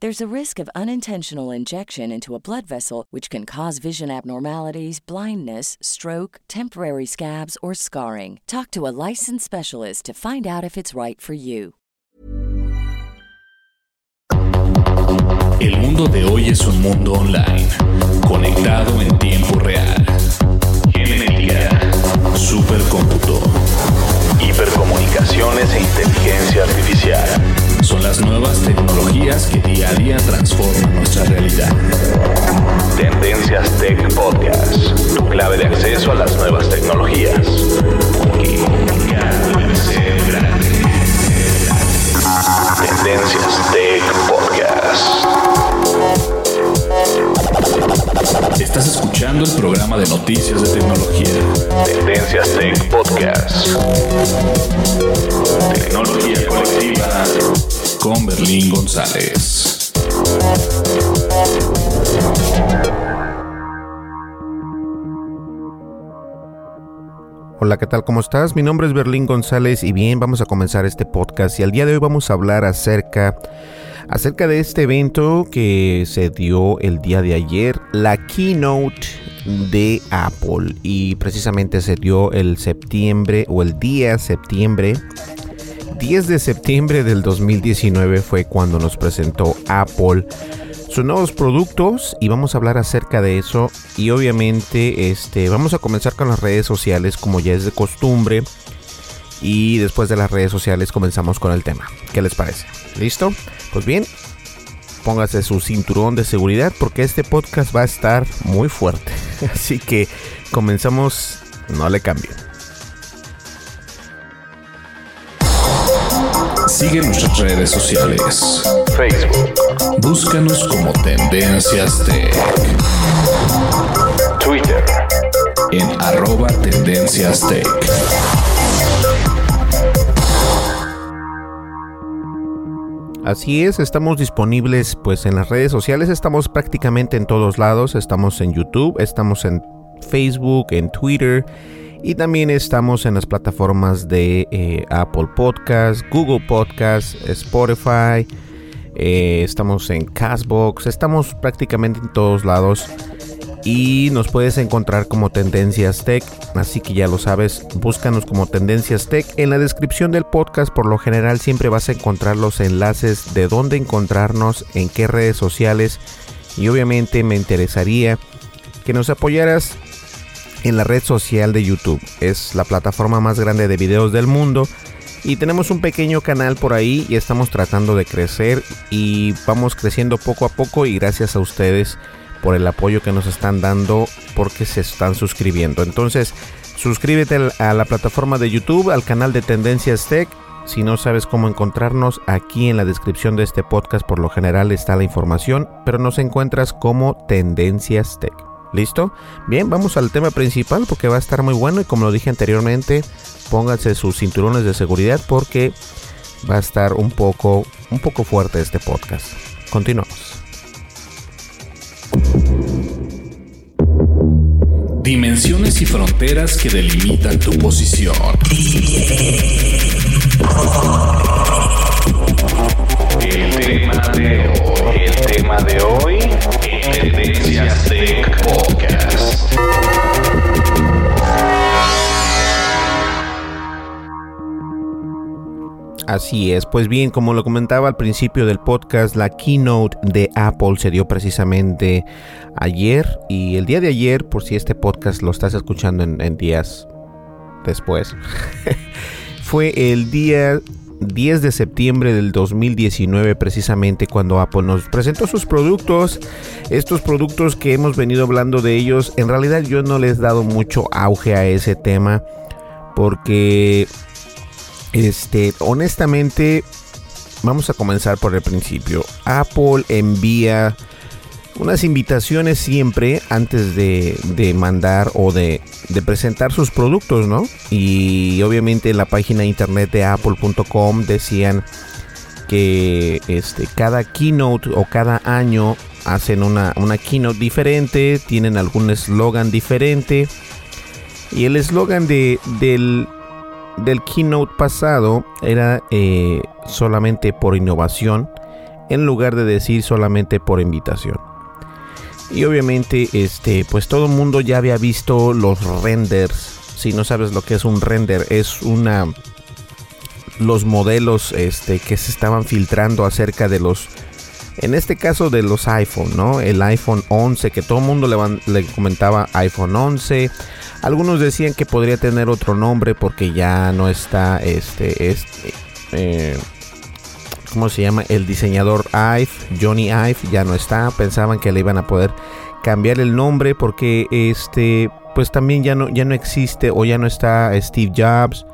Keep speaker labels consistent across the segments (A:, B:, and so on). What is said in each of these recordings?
A: There's a risk of unintentional injection into a blood vessel, which can cause vision abnormalities, blindness, stroke, temporary scabs, or scarring. Talk to a licensed specialist to find out if it's right for you.
B: El mundo de hoy es un mundo online, conectado en tiempo real.
C: Hola, ¿qué tal? ¿Cómo estás? Mi nombre es Berlín González y bien, vamos a comenzar este podcast y al día de hoy vamos a hablar acerca acerca de este evento que se dio el día de ayer, la keynote de Apple y precisamente se dio el septiembre o el día septiembre 10 de septiembre del 2019 fue cuando nos presentó Apple sus nuevos productos y vamos a hablar acerca de eso y obviamente este vamos a comenzar con las redes sociales como ya es de costumbre y después de las redes sociales comenzamos con el tema. ¿Qué les parece? ¿Listo? Pues bien, póngase su cinturón de seguridad porque este podcast va a estar muy fuerte. Así que comenzamos, no le cambien.
B: Sigue nuestras redes sociales. Facebook. Búscanos como Tendencias Tech. Twitter. En arroba Tendencias Tech.
C: Así es, estamos disponibles pues en las redes sociales, estamos prácticamente en todos lados, estamos en YouTube, estamos en Facebook, en Twitter y también estamos en las plataformas de eh, Apple Podcast, Google Podcast, Spotify, eh, estamos en Castbox, estamos prácticamente en todos lados y nos puedes encontrar como Tendencias Tech, así que ya lo sabes, búscanos como Tendencias Tech. En la descripción del podcast por lo general siempre vas a encontrar los enlaces de dónde encontrarnos, en qué redes sociales y obviamente me interesaría que nos apoyaras en la red social de YouTube. Es la plataforma más grande de videos del mundo. Y tenemos un pequeño canal por ahí y estamos tratando de crecer y vamos creciendo poco a poco y gracias a ustedes por el apoyo que nos están dando porque se están suscribiendo. Entonces, suscríbete a la plataforma de YouTube, al canal de Tendencias Tech. Si no sabes cómo encontrarnos, aquí en la descripción de este podcast por lo general está la información, pero nos encuentras como Tendencias Tech. ¿Listo? Bien, vamos al tema principal porque va a estar muy bueno y como lo dije anteriormente, pónganse sus cinturones de seguridad porque va a estar un poco, un poco fuerte este podcast. Continuamos.
B: Dimensiones y fronteras que delimitan tu posición. El tema de hoy, el tema de hoy,
C: Así es, pues bien, como lo comentaba al principio del podcast, la keynote de Apple se dio precisamente ayer y el día de ayer, por si este podcast lo estás escuchando en, días después, fue el día 10 de septiembre del 2019 precisamente cuando Apple nos presentó sus productos, estos productos que hemos venido hablando de ellos, en realidad yo no les he dado mucho auge a ese tema porque este, honestamente, vamos a comenzar por el principio. Apple envía unas invitaciones siempre antes de, mandar o de, presentar sus productos, ¿no? Y obviamente en la página internet de apple.com decían que este, cada keynote o cada año hacen una, una keynote diferente, tienen algún eslogan diferente. Y el eslogan de, del, del keynote pasado era eh, solamente por innovación en lugar de decir solamente por invitación. Y obviamente, este, pues todo el mundo ya había visto los renders. Si no sabes lo que es un render, es una los modelos este, que se estaban filtrando acerca de los en este caso de los iPhone, ¿no? El iPhone 11, que todo el mundo le, le, comentaba iPhone 11. Algunos decían que podría tener otro nombre porque ya no está este, este eh, ¿cómo se llama? El diseñador Ive, Johnny Ive, ya no está. Pensaban que le iban a poder cambiar el nombre porque este, pues también ya no, ya no existe o ya no está Steve Jobs.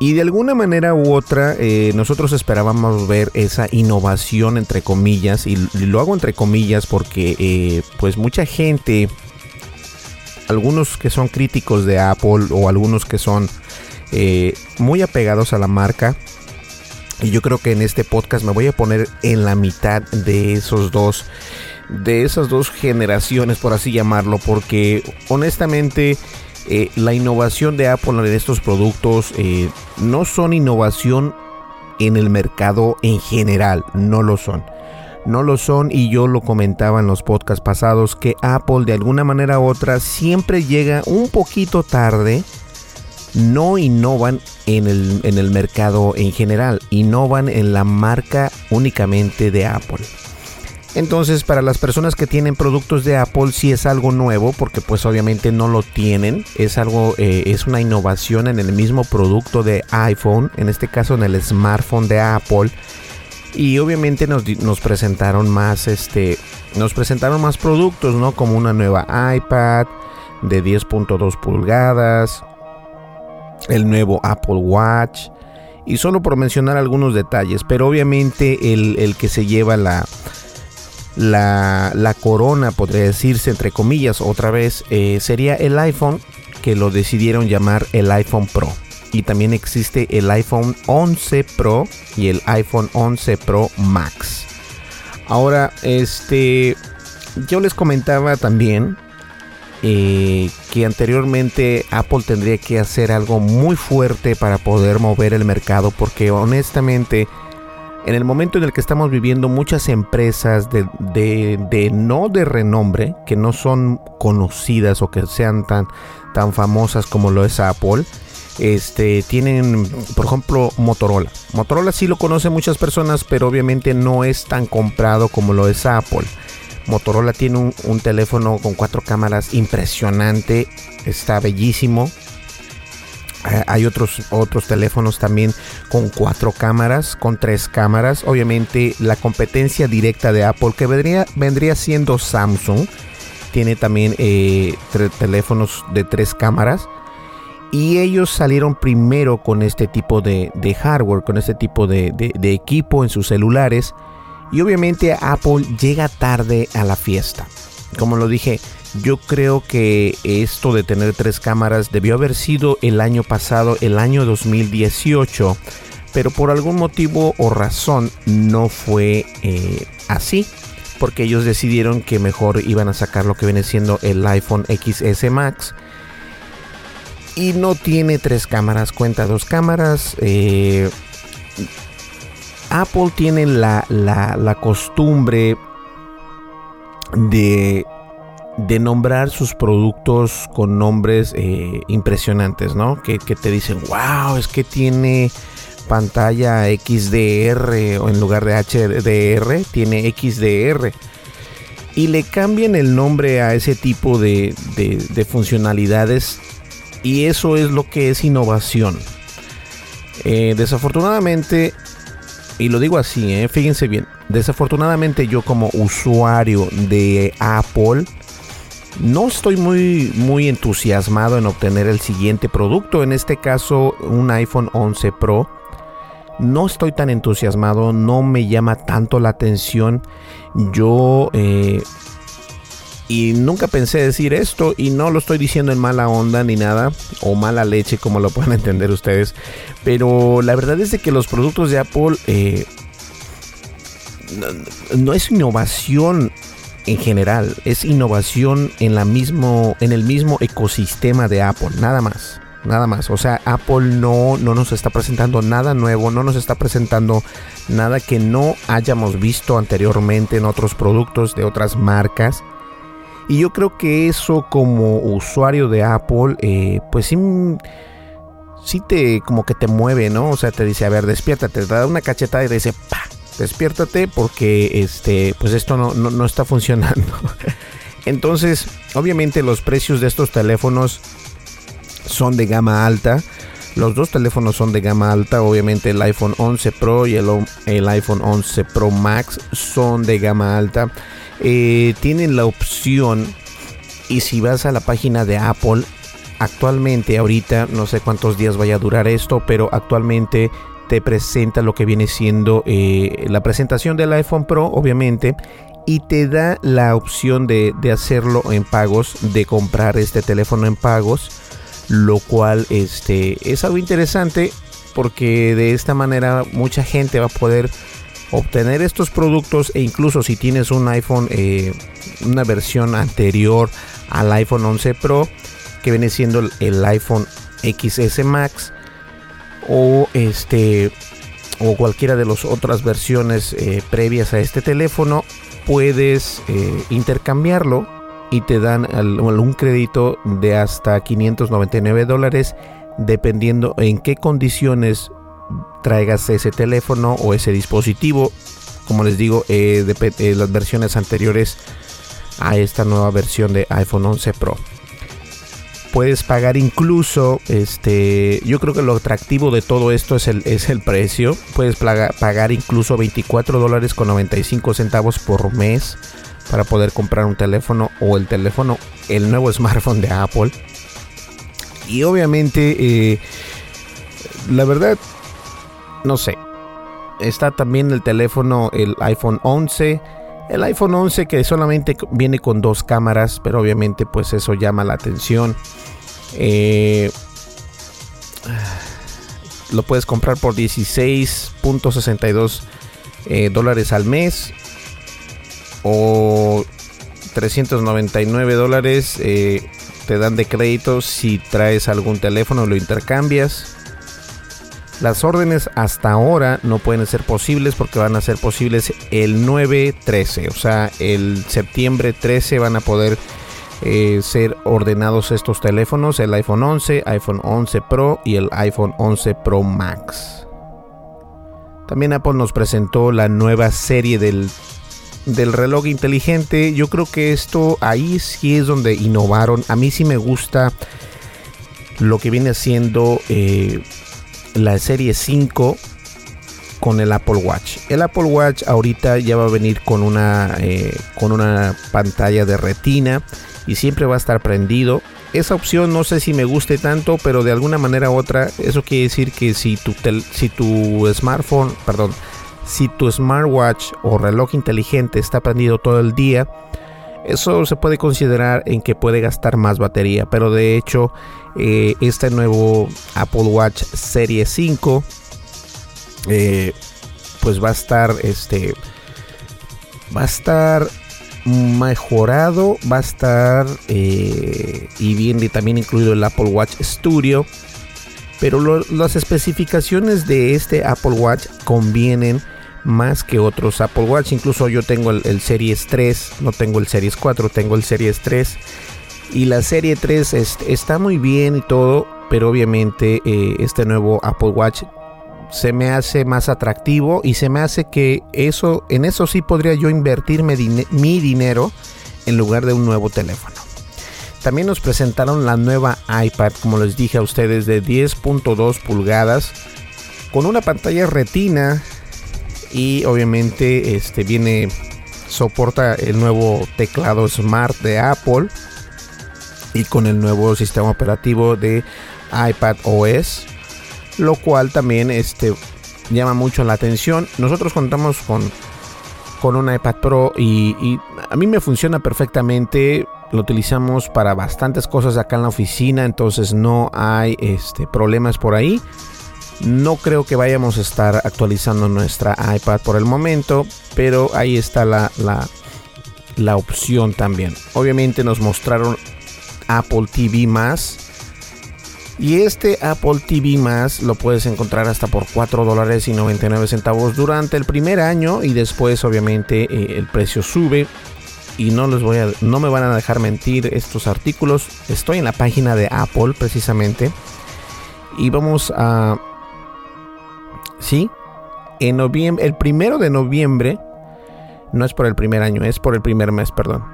C: Y de alguna manera u otra, eh, nosotros esperábamos ver esa innovación entre comillas, y, lo hago entre comillas porque eh, pues mucha gente, algunos que son críticos de Apple o algunos que son eh, muy apegados a la marca, y yo creo que en este podcast me voy a poner en la mitad de esos dos, de esas dos generaciones, por así llamarlo, porque honestamente eh, la innovación de Apple en estos productos eh, no son innovación en el mercado en general, no lo son. No lo son y yo lo comentaba en los podcasts pasados que Apple de alguna manera u otra siempre llega un poquito tarde. No innovan en el, en el mercado en general, innovan en la marca únicamente de Apple. Entonces, para las personas que tienen productos de Apple, sí es algo nuevo, porque pues obviamente no lo tienen. Es algo, eh, es una innovación en el mismo producto de iPhone, en este caso en el smartphone de Apple. Y obviamente nos, nos presentaron más, este, nos presentaron más productos, ¿no? Como una nueva iPad de 10.2 pulgadas, el nuevo Apple Watch. Y solo por mencionar algunos detalles, pero obviamente el, el que se lleva la, la, corona, podría decirse entre comillas, otra vez, eh, sería el iPhone, que lo decidieron llamar el iPhone Pro. Y también existe el iPhone 11 Pro y el iPhone 11 Pro Max. Ahora, este, yo les comentaba también eh, que anteriormente Apple tendría que hacer algo muy fuerte para poder mover el mercado, porque honestamente en el momento en el que estamos viviendo muchas empresas de, no de renombre, que no son conocidas o que sean tan, tan famosas como lo es Apple, este, tienen, por ejemplo, Motorola. Motorola sí lo conocen muchas personas, pero obviamente no es tan comprado como lo es Apple. Motorola tiene un, teléfono con cuatro cámaras impresionante, está bellísimo, eh, hay otros, otros teléfonos también con cuatro cámaras, con tres cámaras. Obviamente la competencia directa de Apple que vendría, vendría siendo Samsung. Tiene también eh, teléfonos de tres cámaras. Y ellos salieron primero con este tipo de, hardware, con este tipo de equipo en sus celulares. Y obviamente Apple llega tarde a la fiesta. Como lo dije, yo creo que esto de tener tres cámaras debió haber sido el año pasado, el año 2018. pero por algún motivo o razón no fue eh, así porque ellos decidieron que mejor iban a sacar lo que viene siendo el iPhone XS Max y no tiene tres cámaras, cuenta dos cámaras. Eh, Apple tiene la, la, costumbre de, de, nombrar sus productos con nombres eh, impresionantes, ¿no? Que, te dicen, wow, es que tiene pantalla XDR o en lugar de HDR, tiene XDR. Y le cambian el nombre a ese tipo de, de funcionalidades y eso es lo que es innovación. Eh, desafortunadamente, y lo digo así, eh, fíjense bien, desafortunadamente yo como usuario de Apple, no estoy muy, muy entusiasmado en obtener el siguiente producto, en este caso un iPhone 11 Pro. No estoy tan entusiasmado, no me llama tanto la atención. Yo eh, y nunca pensé decir esto y no lo estoy diciendo en mala onda ni nada o mala leche como lo pueden entender ustedes. Pero la verdad es de que los productos de Apple eh, no, es innovación en general, es innovación en, la mismo, en el mismo ecosistema de Apple, nada más. Nada más, o sea, Apple no, no nos está presentando nada nuevo, no nos está presentando nada que no hayamos visto anteriormente en otros productos de otras marcas. Y yo creo que eso como usuario de Apple, eh, pues sí, sí te como que te mueve, ¿no? O sea, te dice, a ver, despiértate, te da una cachetada y te dice, pa, despiértate porque este, pues esto no, no está funcionando. Entonces, obviamente los precios de estos teléfonos son de gama alta. Los dos teléfonos son de gama alta, obviamente el iPhone 11 Pro y el, el iPhone 11 Pro Max son de gama alta. Eh, tienen la opción y si vas a la página de Apple, actualmente ahorita, no sé cuántos días vaya a durar esto, pero actualmente te presenta lo que viene siendo eh, la presentación del iPhone Pro, obviamente, y te da la opción de, de, hacerlo en pagos, de comprar este teléfono en pagos lo cual este, es algo interesante porque de esta manera mucha gente va a poder obtener estos productos e incluso si tienes un iPhone, eh, una versión anterior al iPhone 11 Pro, que viene siendo el, iPhone XS Max o este o cualquiera de las otras versiones eh, previas a este teléfono, puedes eh, intercambiarlo y te dan un crédito de hasta 599 dólares dependiendo en qué condiciones traigas ese teléfono o ese dispositivo. Como les digo, eh, de, las versiones anteriores a esta nueva versión de iPhone 11 Pro. Puedes pagar incluso, este, yo creo que lo atractivo de todo esto es el, es el precio. Puedes pagar incluso 24 dólares con 95 centavos por mes para poder comprar un teléfono o el teléfono, el nuevo smartphone de Apple. Y obviamente, eh, la verdad, no sé. Está también el teléfono, el iPhone 11. El iPhone 11 que solamente viene con dos cámaras, pero obviamente pues eso llama la atención. Eh, lo puedes comprar por 16.62 eh, dólares al mes o 399 dólares eh, te dan de crédito si traes algún teléfono lo intercambias las órdenes hasta ahora no pueden ser posibles porque van a ser posibles el 9-13 o sea el septiembre 13 van a poder eh, ser ordenados estos teléfonos el iPhone 11 iPhone 11 Pro y el iPhone 11 Pro Max también Apple nos presentó la nueva serie del del reloj inteligente, yo creo que esto ahí sí es donde innovaron. A mí sí me gusta lo que viene haciendo eh, la serie 5 con el Apple Watch. El Apple Watch ahorita ya va a venir con una, eh, con una pantalla de retina y siempre va a estar prendido. Esa opción no sé si me guste tanto, pero de alguna manera u otra, eso quiere decir que si tu, si tu smartphone, perdón, si tu smartwatch o reloj inteligente está prendido todo el día, eso se puede considerar en que puede gastar más batería, pero de hecho eh, este nuevo Apple Watch Serie 5 eh, pues va a estar este va a estar mejorado va a estar eh, y viene también incluido el Apple Watch Studio pero las especificaciones de este Apple Watch convienen más que otros Apple Watch incluso yo tengo el, Series 3 no tengo el Series 4 tengo el Series 3 y la serie 3 está muy bien y todo pero obviamente eh, este nuevo Apple Watch se me hace más atractivo y se me hace que eso, en eso sí podría yo invertirme mi dinero en lugar de un nuevo teléfono. También nos presentaron la nueva iPad, como les dije a ustedes, de 10.2 pulgadas, con una pantalla retina y obviamente este viene soporta el nuevo teclado Smart de Apple y con el nuevo sistema operativo de iPad OS lo cual también este, llama mucho la atención. Nosotros contamos con, con un iPad Pro y, a mí me funciona perfectamente. Lo utilizamos para bastantes cosas acá en la oficina, entonces no hay este, problemas por ahí. No creo que vayamos a estar actualizando nuestra iPad por el momento, pero ahí está la, la, la opción también. Obviamente nos mostraron Apple TV más y este Apple TV Más lo puedes encontrar hasta por 4 dólares y 99 centavos durante el primer año y después obviamente eh, el precio sube. Y no voy a, no me van a dejar mentir estos artículos. Estoy en la página de Apple precisamente. Y vamos a... Sí, en noviembre, el primero de noviembre, no es por el primer año, es por el primer mes, perdón.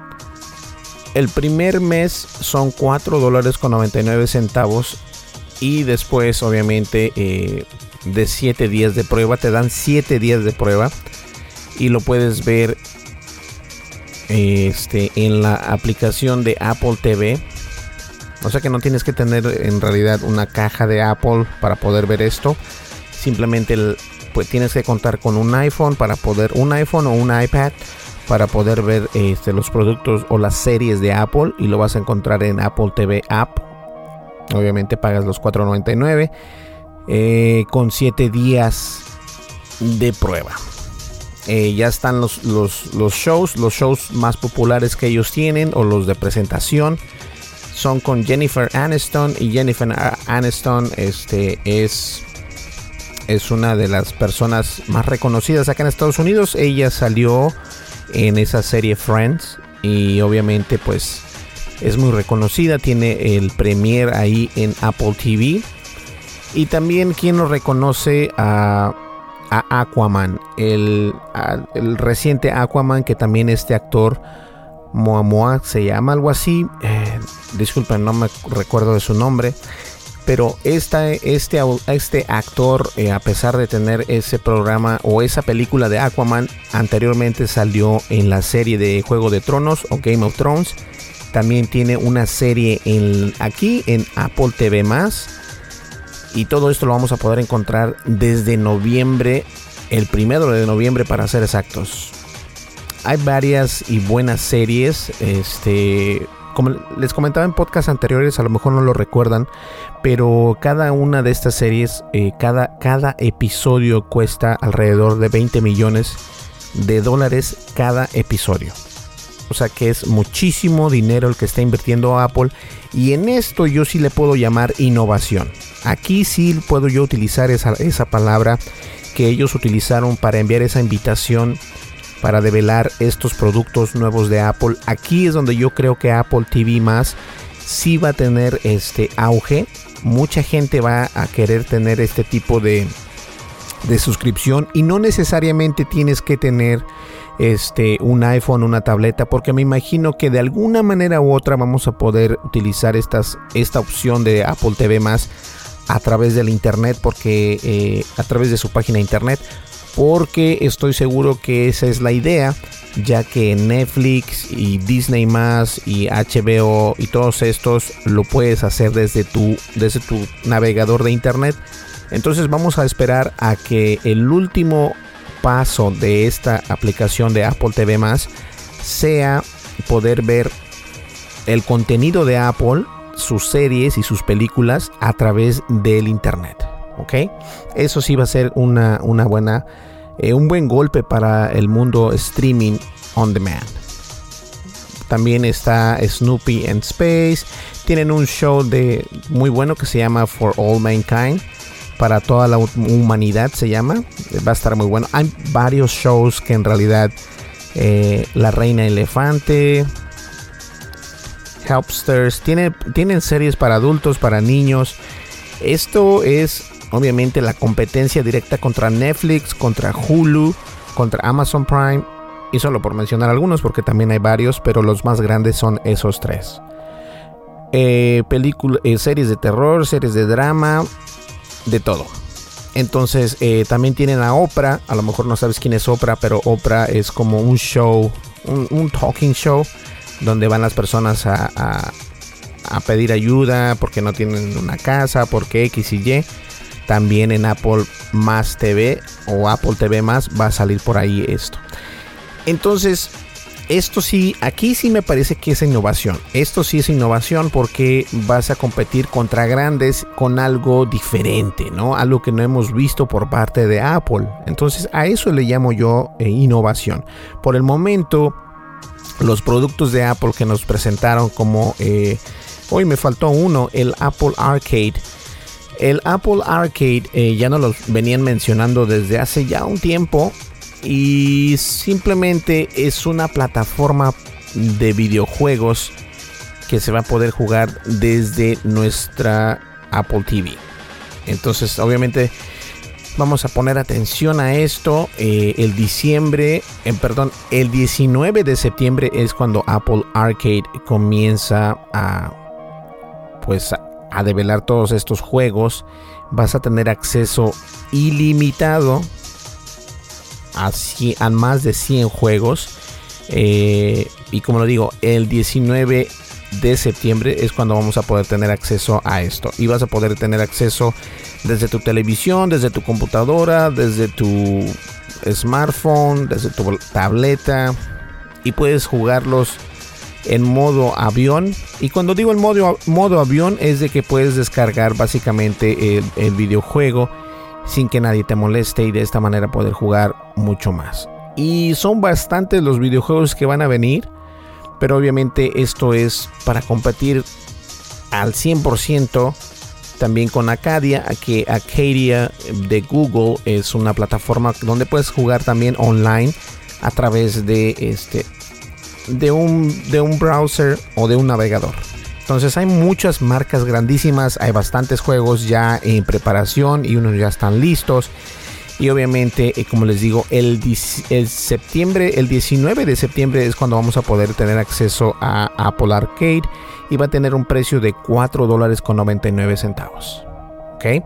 C: El primer mes son 4 dólares con 99 centavos y después obviamente eh, de 7 días de prueba te dan 7 días de prueba y lo puedes ver este en la aplicación de Apple TV o sea que no tienes que tener en realidad una caja de Apple para poder ver esto simplemente pues tienes que contar con un iPhone para poder un iPhone o un iPad para poder ver este, los productos o las series de Apple y lo vas a encontrar en Apple TV App Obviamente pagas los 4.99 eh, con 7 días de prueba. Eh, ya están los, los, shows, los shows más populares que ellos tienen o los de presentación son con Jennifer Aniston y Jennifer Aniston este, es, es una de las personas más reconocidas acá en Estados Unidos. Ella salió en esa serie Friends y obviamente pues es muy reconocida, tiene el premier ahí en Apple TV. Y también quien lo reconoce a, Aquaman, el, reciente Aquaman que también este actor Moa se llama algo así. Eh, disculpen, no me recuerdo de su nombre. Pero este, este actor, eh, a pesar de tener ese programa o esa película de Aquaman, anteriormente salió en la serie de Juego de Tronos o Game of Thrones también tiene una serie en, aquí en Apple TV Y todo esto lo vamos a poder encontrar desde noviembre, el primero de noviembre para ser exactos. Hay varias y buenas series. Este, como les comentaba en podcasts anteriores, a lo mejor no lo recuerdan, pero cada una de estas series, eh, cada, cada episodio cuesta alrededor de 20 millones de dólares cada episodio. O sea que es muchísimo dinero el que está invirtiendo Apple. Y en esto yo sí le puedo llamar innovación. Aquí sí puedo yo utilizar esa, esa palabra que ellos utilizaron para enviar esa invitación para develar estos productos nuevos de Apple. Aquí es donde yo creo que Apple TV más sí va a tener este auge. Mucha gente va a querer tener este tipo de, de suscripción y no necesariamente tienes que tener este, un iPhone, una tableta, porque me imagino que de alguna manera u otra vamos a poder utilizar esta opción de Apple TV más a través del internet, porque eh, a través de su página internet, porque estoy seguro que esa es la idea, ya que Netflix y Disney más y HBO y todos estos lo puedes hacer desde tu, desde tu navegador de internet. Entonces vamos a esperar a que el último paso de esta aplicación de Apple TV más sea poder ver el contenido de Apple, sus series y sus películas a través del internet. ¿Ok? Eso sí va a ser una, una buena, eh, un buen golpe para el mundo streaming on demand. También está Snoopy and Space. Tienen un show de muy bueno que se llama For All Mankind. Para toda la humanidad se llama. Va a estar muy bueno. Hay varios shows que en realidad eh, La Reina Elefante, Helpsters, tiene, tienen series para adultos, para niños. Esto es obviamente la competencia directa contra Netflix, contra Hulu, contra Amazon Prime. Y solo por mencionar algunos, porque también hay varios, pero los más grandes son esos tres. Eh, eh, series de terror, series de drama, de todo. Entonces eh, también tienen a Oprah, a lo mejor no sabes quién es Oprah, pero Oprah es como un show, un, talking show, donde van las personas a, a, pedir ayuda porque no tienen una casa, porque X y Y. También en Apple Más TV o Apple TV Más va a salir por ahí esto. Entonces, esto sí, aquí sí me parece que es innovación. Esto sí es innovación porque vas a competir contra grandes con algo diferente, ¿no? Algo que no hemos visto por parte de Apple. Entonces, a eso le llamo yo eh, innovación. Por el momento, los productos de Apple que nos presentaron como... Eh, hoy me faltó uno, el Apple Arcade. El Apple Arcade eh, ya nos lo venían mencionando desde hace ya un tiempo y simplemente es una plataforma de videojuegos que se va a poder jugar desde nuestra Apple TV. Entonces, obviamente, vamos a poner atención a esto. Eh, el diciembre, eh, perdón, el 19 de septiembre es cuando Apple Arcade comienza a, pues, a develar todos estos juegos. Vas a tener acceso ilimitado a, más de 100 juegos. Eh, y como lo digo, el 19 de septiembre es cuando vamos a poder tener acceso a esto. Y vas a poder tener acceso desde tu televisión, desde tu computadora, desde tu smartphone, desde tu tableta. Y puedes jugarlos en modo avión. Y cuando digo en modo, modo avión es de que puedes descargar básicamente el, el videojuego sin que nadie te moleste y de esta manera poder jugar mucho más. Y son bastantes los videojuegos que van a venir, pero obviamente esto es para competir al 100% también con Acadia, que Acadia de Google es una plataforma donde puedes jugar también online a través de este de un, de un browser o de un navegador. Entonces hay muchas marcas grandísimas, hay bastantes juegos ya en preparación y unos ya están listos. Y obviamente, eh, como les digo, el, el, septiembre, el 19 de septiembre es cuando vamos a poder tener acceso a Apple Arcade y va a tener un precio de 4 dólares con 99 centavos. ¿Ok?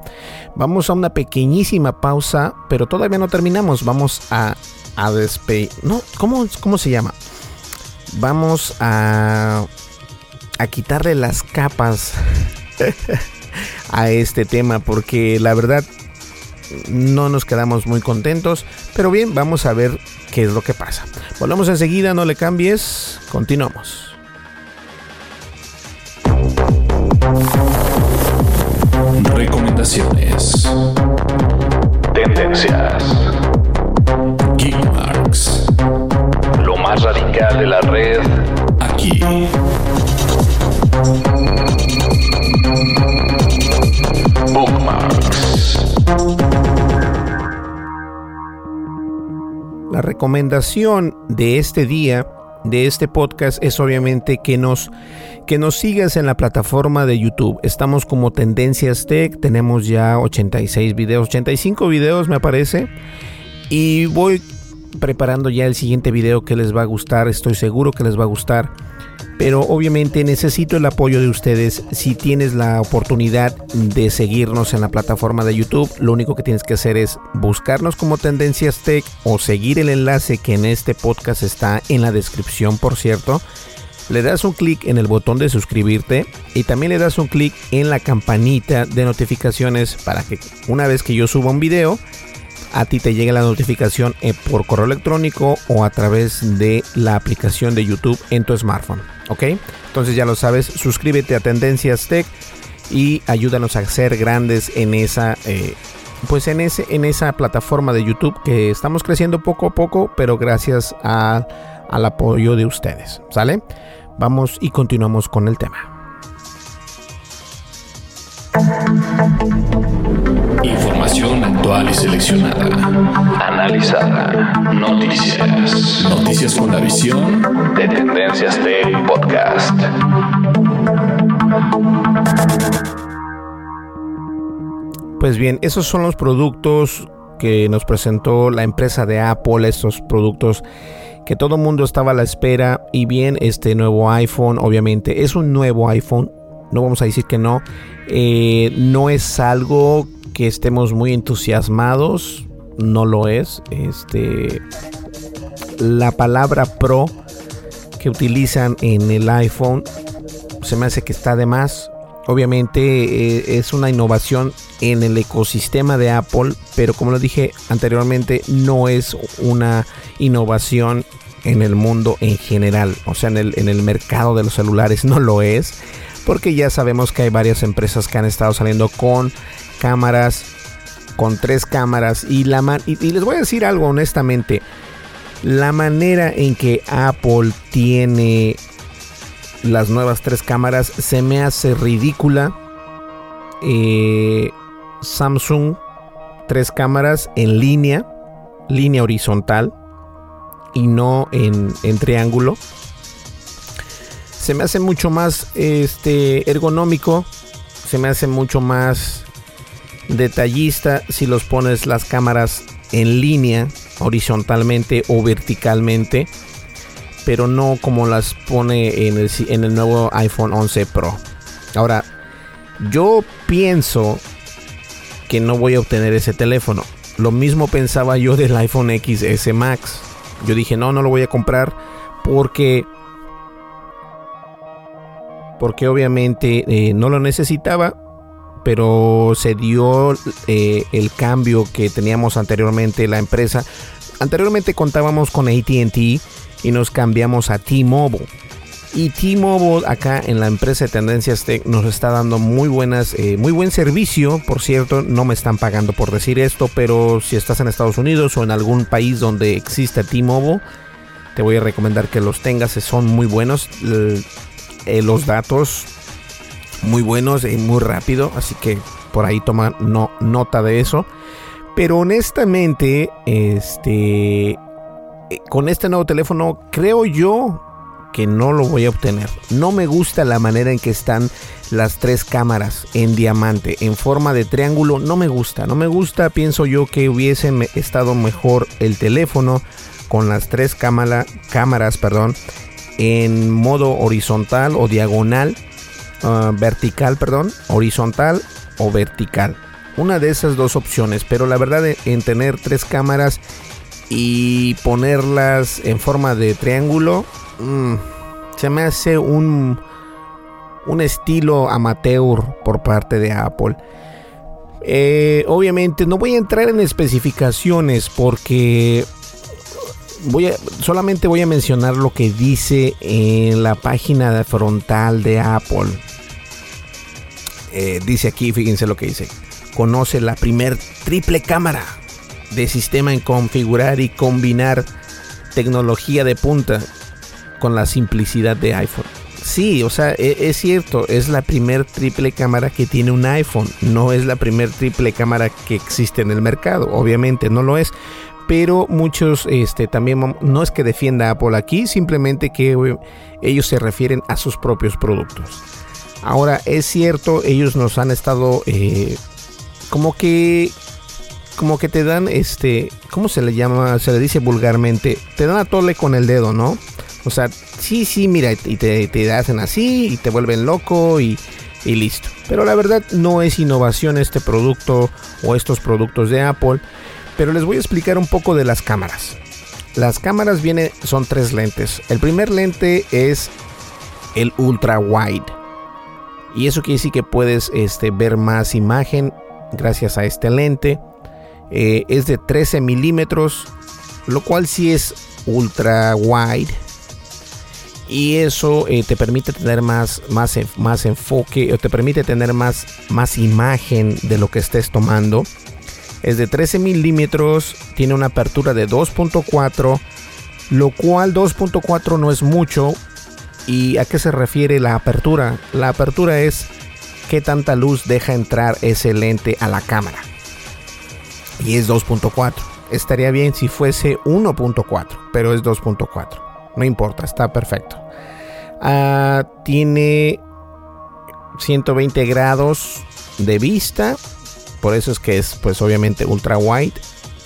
C: Vamos a una pequeñísima pausa, pero todavía no terminamos. Vamos a, a despedir. No, ¿cómo, ¿cómo se llama? Vamos a a quitarle las capas a este tema porque la verdad no nos quedamos muy contentos. Pero bien, vamos a ver qué es lo que pasa. Volvemos enseguida, no le cambies, continuamos.
B: Recomendaciones. Tendencias. Más radical de la red aquí.
C: La recomendación de este día, de este podcast, es obviamente que nos, que nos sigas en la plataforma de YouTube. Estamos como Tendencias Tech, tenemos ya 86 videos, 85 videos me parece. Y voy preparando ya el siguiente video que les va a gustar, estoy seguro que les va a gustar pero obviamente necesito el apoyo de ustedes. Si tienes la oportunidad de seguirnos en la plataforma de YouTube, lo único que tienes que hacer es buscarnos como Tendencias Tech o seguir el enlace que en este podcast está en la descripción, por cierto. Le das un clic en el botón de suscribirte y también le das un clic en la campanita de notificaciones para que una vez que yo suba un video, a ti te llegue la notificación eh, por correo electrónico o a través de la aplicación de YouTube en tu smartphone. ¿Ok? Entonces ya lo sabes, suscríbete a Tendencias Tech y ayúdanos a ser grandes en esa eh, pues en ese en esa plataforma de YouTube que estamos creciendo poco a poco pero gracias al apoyo de ustedes sale vamos y continuamos con el tema
B: Información actual y seleccionada. Analizada. Noticias. Noticias con la visión de Tendencias Tech Podcast.
C: Pues bien, esos son los productos que nos presentó la empresa de Apple, estos productos que todo el mundo estaba a la espera y bien este nuevo iPhone, obviamente es un nuevo iPhone, no vamos a decir que no, eh, no es algo que estemos muy entusiasmados, no lo es. Este, la palabra Pro que utilizan en el iPhone se me hace que está de más. Obviamente eh, es una innovación en el ecosistema de Apple, pero como lo dije anteriormente, no es una innovación en el mundo en general. O sea, en el, en el mercado de los celulares no lo es, porque ya sabemos que hay varias empresas que han estado saliendo con cámaras, con tres cámaras. Y, la y, les voy a decir algo honestamente. La manera en que Apple tiene las nuevas tres cámaras se me hace ridícula. Eh, Samsung, tres cámaras en línea, línea horizontal y no en, en triángulo. Se me hace mucho más este, ergonómico, se me hace mucho más detallista si los pones las cámaras en línea, horizontalmente o verticalmente, pero no como las pone en el, nuevo iPhone 11 Pro. Ahora, yo pienso que no voy a obtener ese teléfono. Lo mismo pensaba yo del iPhone XS Max. Yo dije, no, no lo voy a comprar porque porque obviamente eh, no lo necesitaba pero se dio eh, el cambio que teníamos anteriormente la empresa. Anteriormente contábamos con ATT y nos cambiamos a T-Mobile. Y T-Mobile acá en la empresa de Tendencias Tech nos está dando muy buenas, eh, muy buen servicio. Por cierto, no me están pagando por decir esto, pero si estás en Estados Unidos o en algún país donde exista T-Mobile, te voy a recomendar que los tengas. Son muy buenos. Eh, los datos muy buenos y muy rápido, así que por ahí toma no, nota de eso. Pero honestamente, este, eh, con este nuevo teléfono creo yo que no lo voy a obtener. No me gusta la manera en que están las tres cámaras en diamante, en forma de triángulo. No me gusta, no me gusta. Pienso yo que hubiese estado mejor el teléfono con las tres cámaras, perdón, en modo horizontal o diagonal Ah, vertical, perdón, horizontal o vertical. Una de esas dos opciones, pero la verdad en tener tres cámaras y ponerlas en forma de triángulo, mm, se me hace un, un estilo amateur por parte de Apple. Eh, obviamente no voy a entrar en especificaciones porque voy solamente voy a mencionar lo que dice en la página frontal de Apple. Eh, dice aquí, fíjense lo que dice. Conoce la primer triple cámara de sistema en configurar y combinar tecnología de punta con la simplicidad de iPhone. Sí, o sea, es, es cierto, es la primer triple cámara que tiene un iPhone, no es la primer triple cámara que existe en el mercado, obviamente no lo es, pero muchos este, también no es que defienda Apple aquí, simplemente que eh, ellos se refieren a sus propios productos. Ahora, es cierto, ellos nos han estado eh, como que como que te dan este, ¿cómo se le llama? Se le dice vulgarmente, te dan a tole con el dedo, ¿no? O sea, sí, sí, mira, y te, te hacen así y te vuelven loco y, y listo. Pero la verdad no es innovación este producto o estos productos de Apple. Pero les voy a explicar un poco de las cámaras. Las cámaras vienen, son tres lentes. El primer lente es el ultra wide. Y eso quiere decir que puedes este, ver más imagen gracias a este lente. Eh, es de 13 milímetros, lo cual sí es ultra wide. y eso eh, te permite tener más, más, más enfoque o te permite tener más, más imagen de lo que estés tomando. Es de 13 milímetros, tiene una apertura de 2.4, lo cual 2.4 no es mucho. ¿Y a qué se refiere la apertura? La apertura es qué tanta luz deja entrar ese lente a la cámara. Y es 2.4. Estaría bien si fuese 1.4, pero es 2.4. No importa, está perfecto. Ah, tiene 120 grados de vista. Por eso es que es pues obviamente ultra wide.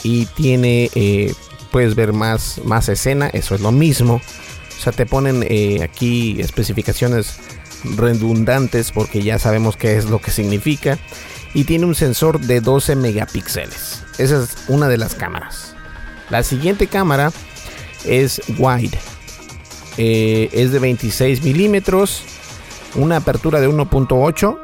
C: Y tiene, eh, puedes ver más, más escena. Eso es lo mismo. O sea, te ponen eh, aquí especificaciones redundantes porque ya sabemos qué es lo que significa. Y tiene un sensor de 12 megapíxeles. Esa es una de las cámaras. La siguiente cámara es wide. Eh, es de 26 milímetros. Una apertura de 1.8.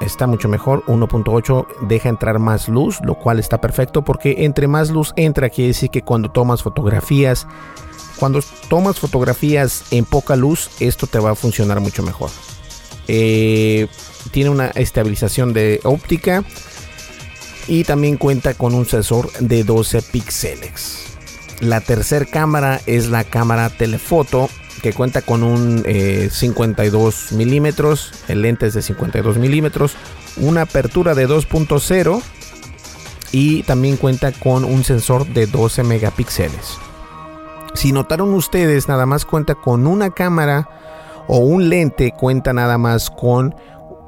C: Está mucho mejor. 1.8 deja entrar más luz, lo cual está perfecto porque entre más luz entra, quiere decir que cuando tomas fotografías, cuando tomas fotografías en poca luz, esto te va a funcionar mucho mejor. Eh, tiene una estabilización de óptica y también cuenta con un sensor de 12 píxeles. La tercera cámara es la cámara telefoto que cuenta con un 52 eh, milímetros, el lente es de 52 milímetros, una apertura de 2.0 y también cuenta con un sensor de 12 megapíxeles. Si notaron ustedes, nada más cuenta con una cámara o un lente, cuenta nada más con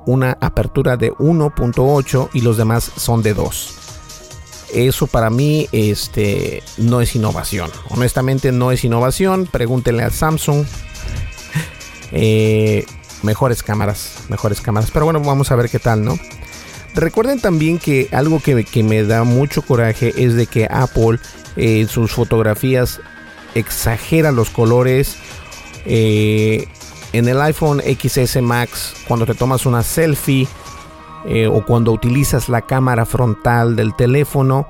C: una apertura de 1.8 y los demás son de 2. Eso para mí este, no es innovación. Honestamente no es innovación. Pregúntenle a Samsung. Eh, mejores cámaras, mejores cámaras. Pero bueno, vamos a ver qué tal, ¿no? Recuerden también que algo que, me da mucho coraje es de que Apple en sus fotografías exagera los colores. Eh, en el iPhone XS Max, cuando te tomas una selfie eh, o cuando utilizas la cámara frontal del teléfono,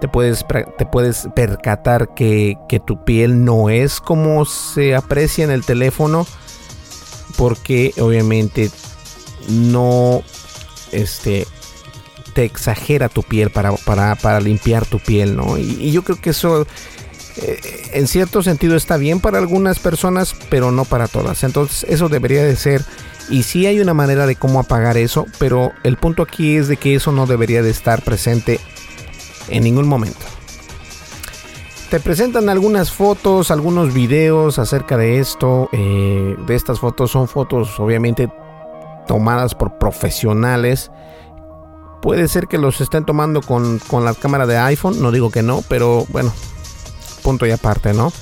C: te puedes, te puedes percatar que, tu piel no es como se aprecia en el teléfono, porque obviamente no este, te exagera tu piel para, para, limpiar tu piel, ¿no? y yo creo que eso eh, en cierto sentido está bien para algunas personas, pero no para todas. Entonces eso debería de ser. Y sí hay una manera de cómo apagar eso, pero el punto aquí es de que eso no debería de estar presente en ningún momento. Te presentan algunas fotos, algunos videos acerca de esto. Eh, de estas fotos son fotos obviamente tomadas por profesionales. Puede ser que los estén tomando con, con la cámara de iPhone, no digo que no, pero bueno, punto y aparte, ¿no?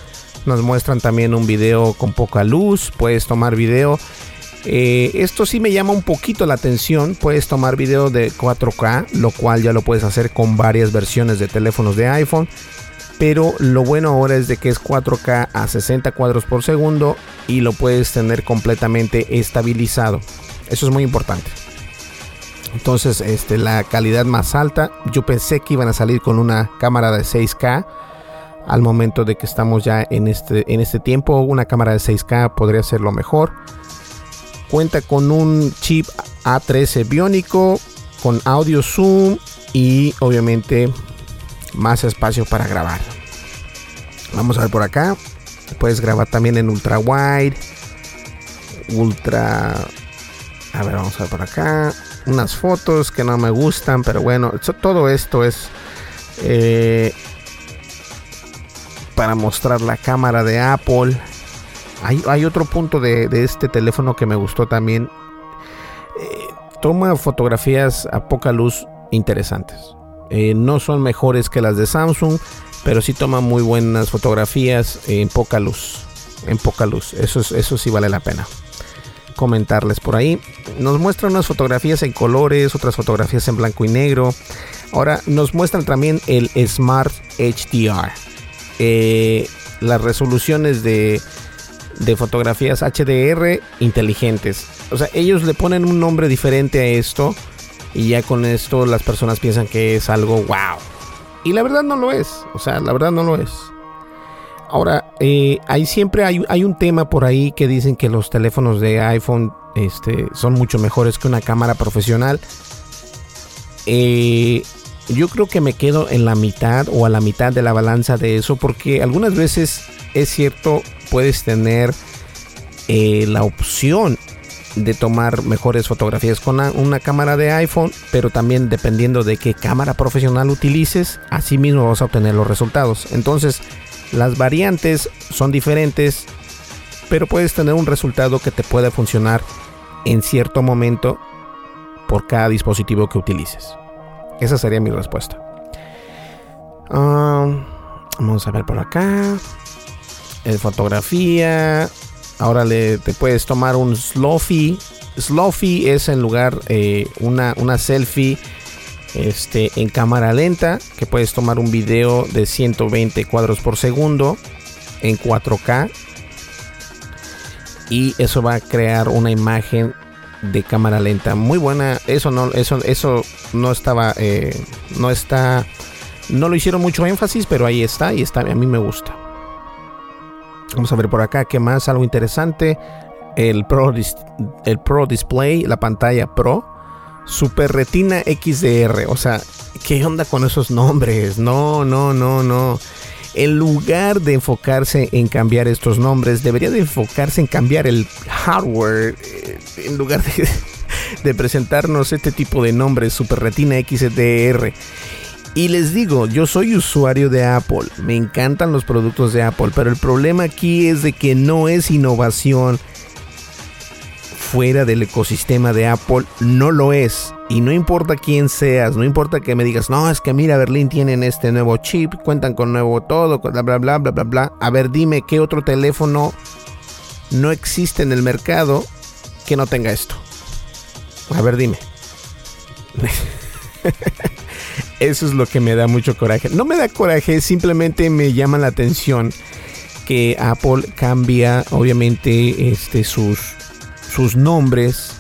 C: Nos muestran también un video con poca luz, puedes tomar video. Eh, esto sí me llama un poquito la atención, puedes tomar video de 4K, lo cual ya lo puedes hacer con varias versiones de teléfonos de iPhone. Pero lo bueno ahora es de que es 4K a 60 cuadros por segundo y lo puedes tener completamente estabilizado. Eso es muy importante. Entonces, este, la calidad más alta. Yo pensé que iban a salir con una cámara de 6K al momento de que estamos ya en este, en este tiempo. Una cámara de 6K podría ser lo mejor. Cuenta con un chip A13 biónico, con audio zoom y obviamente más espacio para grabar. Vamos a ver por acá. Puedes grabar también en ultra wide, ultra. A ver, vamos a ver por acá. Unas fotos que no me gustan, pero bueno, todo esto es eh, para mostrar la cámara de Apple. Hay, otro punto de, este teléfono que me gustó también. Eh, toma fotografías a poca luz interesantes. Eh, no son mejores que las de Samsung, pero sí toma muy buenas fotografías en poca luz. En poca luz. Eso, eso sí vale la pena comentarles por ahí. Nos muestran unas fotografías en colores, otras fotografías en blanco y negro. Ahora nos muestran también el Smart HDR. Eh, las resoluciones de, de fotografías HDR inteligentes. O sea, ellos le ponen un nombre diferente a esto y ya con esto las personas piensan que es algo wow. Y la verdad no lo es. O sea, la verdad no lo es. Ahora, eh, hay siempre hay, hay, un tema por ahí que dicen que los teléfonos de iPhone este, son mucho mejores que una cámara profesional. Eh, yo creo que me quedo en la mitad o a la mitad de la balanza de eso porque algunas veces es cierto puedes tener eh, la opción de tomar mejores fotografías con una, cámara de iPhone, pero también dependiendo de qué cámara profesional utilices, así mismo vas a obtener los resultados. Entonces, las variantes son diferentes, pero puedes tener un resultado que te puede funcionar en cierto momento por cada dispositivo que utilices. Esa sería mi respuesta. Ah, vamos a ver por acá. En fotografía. Ahora le, te puedes tomar un sloffy. Sloffy es en lugar eh, una, una selfie este, en cámara lenta. Que puedes tomar un video de 120 cuadros por segundo en 4K. Y eso va a crear una imagen de cámara lenta. Muy buena eso no eso eso no estaba eh, no está no lo hicieron mucho énfasis pero ahí está y está a mí me gusta. Vamos a ver por acá qué más algo interesante. El pro el pro display la pantalla pro super retina xdr o sea qué onda con esos nombres no no no no en lugar de enfocarse en cambiar estos nombres, debería de enfocarse en cambiar el hardware eh, en lugar de, presentarnos este tipo de nombres, Super Retina XDR. Y les digo, yo soy usuario de Apple, me encantan los productos de Apple, pero el problema aquí es de que no es innovación fuera del ecosistema de Apple, no lo es. Y no importa quién seas, no importa que me digas, no, es que mira, Berlín tienen este nuevo chip, cuentan con nuevo todo, bla, bla, bla, bla, bla, bla. A ver, dime qué otro teléfono no existe en el mercado que no tenga esto. A ver, dime. Eso es lo que me da mucho coraje. No me da coraje, simplemente me llama la atención que Apple cambia, obviamente, este, sus, sus nombres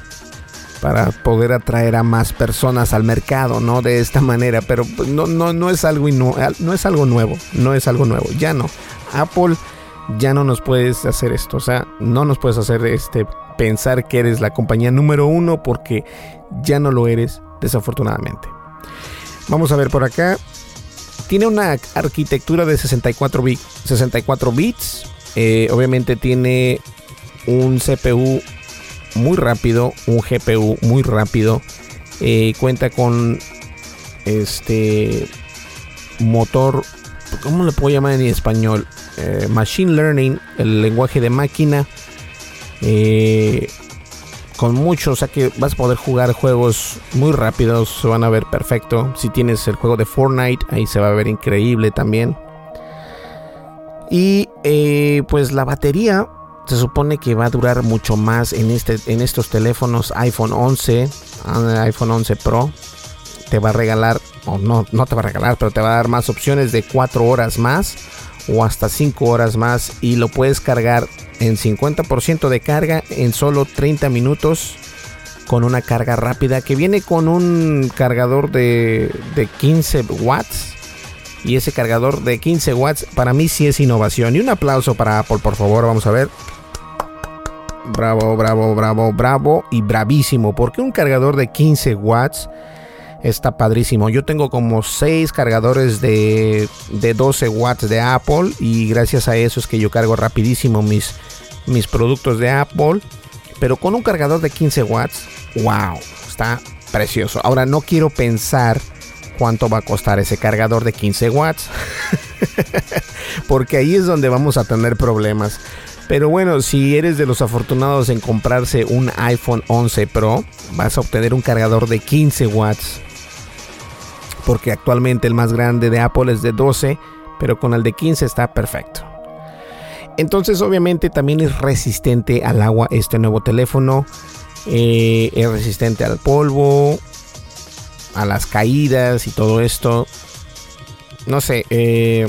C: para poder atraer a más personas al mercado, ¿no? De esta manera, pero pues, no, no, no, es algo no es algo nuevo, no es algo nuevo, ya no. Apple ya no nos puedes hacer esto, o sea, no nos puedes hacer este pensar que eres la compañía número uno porque ya no lo eres, desafortunadamente. Vamos a ver por acá. Tiene una arquitectura de 64, 64 bits. Eh, obviamente tiene un CPU muy rápido, un GPU muy rápido. Eh, cuenta con este motor, ¿cómo le puedo llamar en español? Eh, machine Learning, el lenguaje de máquina. Eh, con mucho, o sea que vas a poder jugar juegos muy rápidos, se van a ver perfecto. Si tienes el juego de Fortnite, ahí se va a ver increíble también. Y pues la batería se supone que va a durar mucho más en, este, en estos teléfonos iPhone 11, ah, iPhone 11 Pro. Te va a regalar, o no, no te va a regalar, pero te va a dar más opciones de 4 horas más o hasta 5 horas más y lo puedes cargar en 50% de carga en solo 30 minutos con una carga rápida que viene con un cargador de, de 15 watts y ese cargador de 15 watts para mí sí es innovación y un aplauso para Apple por favor vamos a ver Bravo, bravo, bravo, bravo y bravísimo. Porque un cargador de 15 watts está padrísimo. Yo tengo como 6 cargadores de, de 12 watts de Apple. Y gracias a eso es que yo cargo rapidísimo mis, mis productos de Apple. Pero con un cargador de 15 watts, wow, está precioso. Ahora no quiero pensar cuánto va a costar ese cargador de 15 watts. Porque ahí es donde vamos a tener problemas. Pero bueno, si eres de los afortunados en comprarse un iPhone 11 Pro, vas a obtener un cargador de 15 watts. Porque actualmente el más grande de Apple es de 12, pero con el de 15 está perfecto. Entonces obviamente también es resistente al agua este nuevo teléfono. Eh, es resistente al polvo, a las caídas y todo esto. No sé, eh,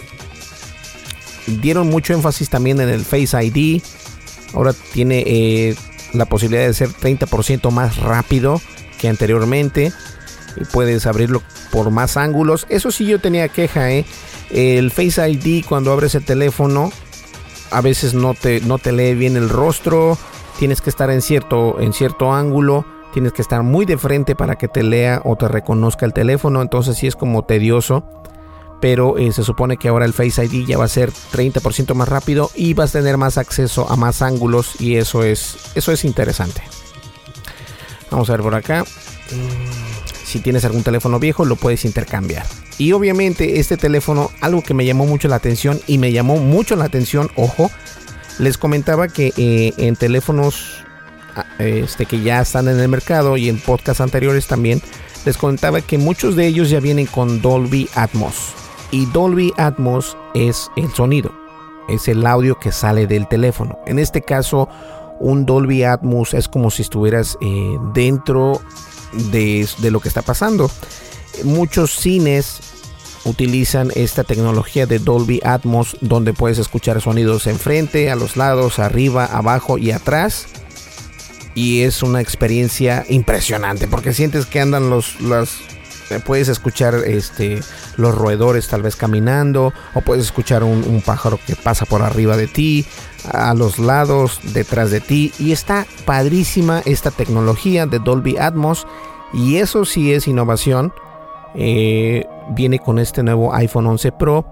C: dieron mucho énfasis también en el Face ID. Ahora tiene eh, la posibilidad de ser 30% más rápido que anteriormente. Y puedes abrirlo por más ángulos. Eso sí yo tenía queja, ¿eh? El Face ID cuando abres el teléfono a veces no te, no te lee bien el rostro, tienes que estar en cierto, en cierto ángulo, tienes que estar muy de frente para que te lea o te reconozca el teléfono, entonces sí es como tedioso. Pero eh, se supone que ahora el Face ID ya va a ser 30% más rápido y vas a tener más acceso a más ángulos y eso es, eso es interesante. Vamos a ver por acá. Mm, si tienes algún teléfono viejo lo puedes intercambiar. Y obviamente este teléfono, algo que me llamó mucho la atención y me llamó mucho la atención, ojo, les comentaba que eh, en teléfonos este, que ya están en el mercado y en podcasts anteriores también, les comentaba que muchos de ellos ya vienen con Dolby Atmos. Y Dolby Atmos es el sonido, es el audio que sale del teléfono. En este caso, un Dolby Atmos es como si estuvieras eh, dentro de, de lo que está pasando. Muchos cines utilizan esta tecnología de Dolby Atmos donde puedes escuchar sonidos enfrente, a los lados, arriba, abajo y atrás. Y es una experiencia impresionante porque sientes que andan los, los eh, puedes escuchar este los roedores tal vez caminando o puedes escuchar un, un, pájaro que pasa por arriba de ti a los lados detrás de ti y está padrísima esta tecnología de Dolby Atmos y eso sí es innovación eh, viene con este nuevo iPhone 11 Pro.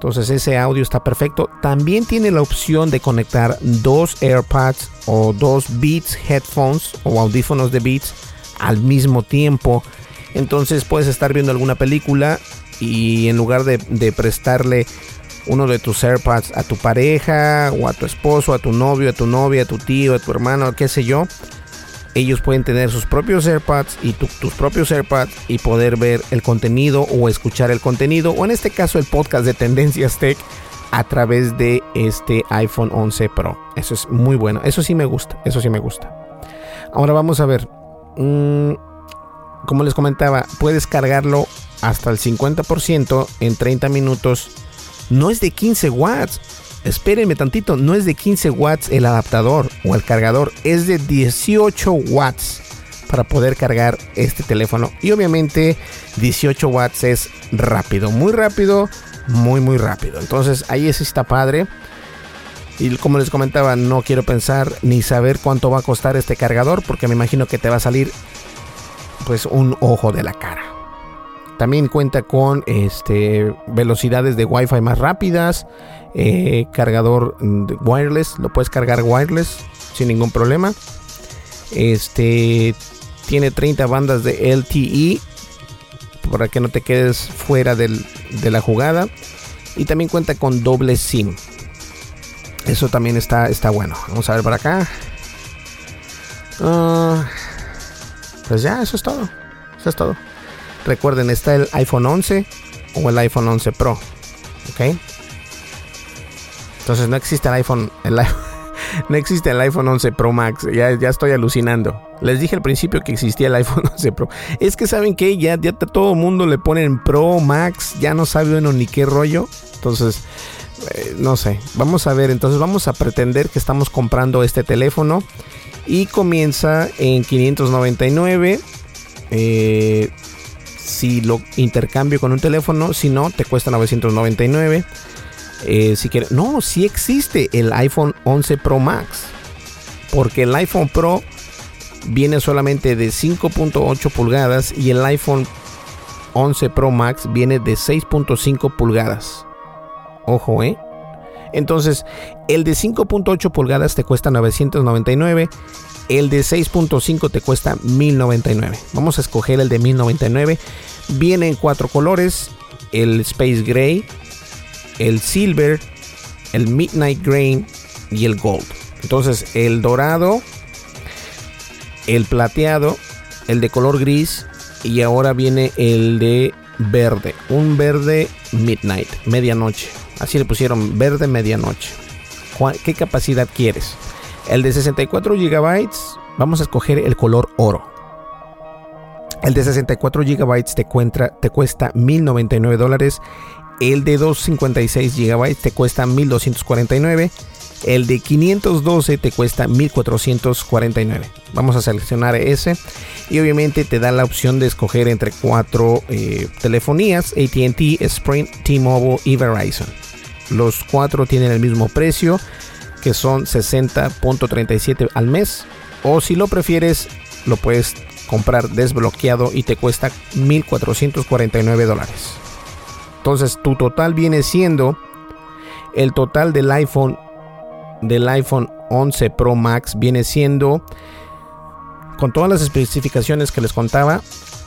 C: Entonces ese audio está perfecto. También tiene la opción de conectar dos AirPods o dos Beats headphones o audífonos de Beats al mismo tiempo. Entonces puedes estar viendo alguna película y en lugar de, prestarle uno de tus AirPods a tu pareja o a tu esposo, a tu novio, a tu novia, a tu tío, a tu hermano, qué sé yo, ellos pueden tener sus propios AirPods y tus propios AirPods y poder ver el contenido o escuchar el contenido o en este caso el podcast de Tendencias Tech a través de este iPhone 11 Pro. Eso es muy bueno. Eso sí me gusta. Eso sí me gusta. Ahora vamos a ver. Mm, como les comentaba, puedes cargarlo hasta el 50% en 30 minutos. No es de 15 watts espérenme tantito, no es de 15 watts el adaptador o el cargador, es de 18 watts para poder cargar este teléfono. Y obviamente 18 watts es rápido, muy rápido, muy muy rápido. Entonces ahí sí está padre. Y como les comentaba, no quiero pensar ni saber cuánto va a costar este cargador porque me imagino que te va a salir pues un ojo de la cara. También cuenta con este, velocidades de Wi-Fi más rápidas, eh, cargador wireless, lo puedes cargar wireless sin ningún problema. Este tiene 30 bandas de LTE para que no te quedes fuera de la jugada. Y también cuenta con doble SIM. Eso también está, está bueno. Vamos a ver para acá. Ah, pues ya, eso es todo. Eso es todo. Recuerden, está el iPhone 11 o el iPhone 11 Pro. ¿Ok? Entonces no existe el iPhone, no existe el iPhone 11 Pro Max. Ya, ya estoy alucinando. Les dije al principio que existía el iPhone 11 Pro. Es que saben que ya, ya todo el mundo le ponen Pro Max. Ya no sabe uno ni qué rollo. Entonces, eh, no sé. Vamos a ver. Entonces vamos a pretender que estamos comprando este teléfono. Y comienza en 599. Eh, si lo intercambio con un teléfono, si no, te cuesta 999. Eh, si quieres, no, si existe el iPhone 11 Pro Max, porque el iPhone Pro viene solamente de 5.8 pulgadas y el iPhone 11 Pro Max viene de 6.5 pulgadas. Ojo, ¿eh? Entonces, el de 5.8 pulgadas te cuesta 999 el de 6.5 te cuesta 1099. Vamos a escoger el de 1099. Viene en cuatro colores: el Space Gray, el Silver, el Midnight Green y el Gold. Entonces, el dorado, el plateado, el de color gris y ahora viene el de verde. Un verde Midnight, medianoche. Así le pusieron verde medianoche. ¿Qué capacidad quieres? El de 64 GB, vamos a escoger el color oro. El de 64 GB te, te cuesta 1099 dólares. El de 256 GB te cuesta 1249. El de 512 te cuesta 1449. Vamos a seleccionar ese. Y obviamente te da la opción de escoger entre cuatro eh, telefonías: ATT, Sprint, T-Mobile y Verizon. Los cuatro tienen el mismo precio, que son 60.37 al mes. O si lo prefieres, lo puedes comprar desbloqueado y te cuesta 1.449 dólares. Entonces tu total viene siendo el total del iPhone del iPhone 11 Pro Max viene siendo con todas las especificaciones que les contaba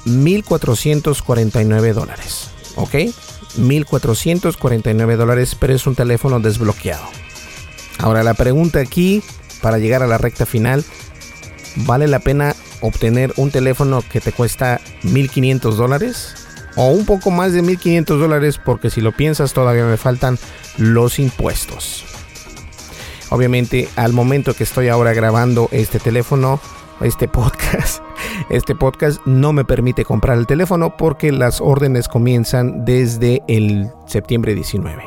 C: 1449 dólares. ¿Ok? 1449 dólares, pero es un teléfono desbloqueado. Ahora la pregunta aquí, para llegar a la recta final, ¿vale la pena obtener un teléfono que te cuesta 1500 dólares? O un poco más de 1500 dólares, porque si lo piensas todavía me faltan los impuestos. Obviamente, al momento que estoy ahora grabando este teléfono, este podcast, este podcast no me permite comprar el teléfono porque las órdenes comienzan desde el septiembre 19.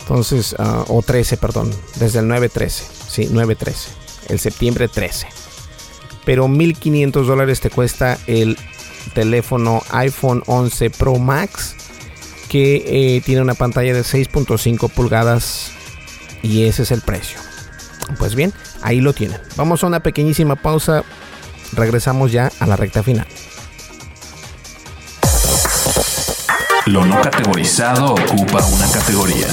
C: Entonces, uh, o 13, perdón, desde el 9-13, sí, 9-13, el septiembre 13. Pero 1500 dólares te cuesta el teléfono iPhone 11 Pro Max que eh, tiene una pantalla de 6.5 pulgadas y ese es el precio. Pues bien, ahí lo tienen. Vamos a una pequeñísima pausa. Regresamos ya a la recta final.
B: Lo no categorizado ocupa una categoría.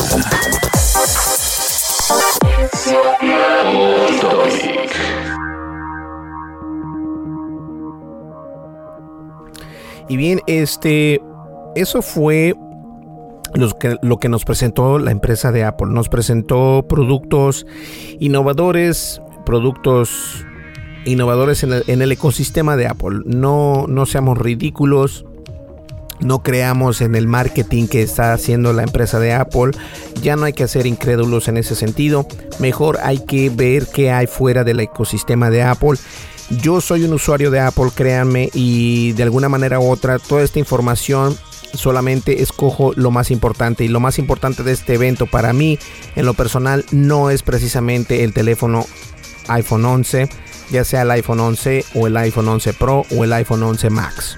C: Y bien, este, eso fue lo que nos presentó la empresa de Apple. Nos presentó productos innovadores, productos innovadores en el, en el, ecosistema de Apple. No, no seamos ridículos. No creamos en el marketing que está haciendo la empresa de Apple. Ya no hay que ser incrédulos en ese sentido. Mejor hay que ver qué hay fuera del ecosistema de Apple. Yo soy un usuario de Apple, créanme, y de alguna manera u otra, toda esta información solamente escojo lo más importante. Y lo más importante de este evento para mí en lo personal no es precisamente el teléfono iPhone 11 ya sea el iPhone 11 o el iPhone 11 Pro o el iPhone 11 Max.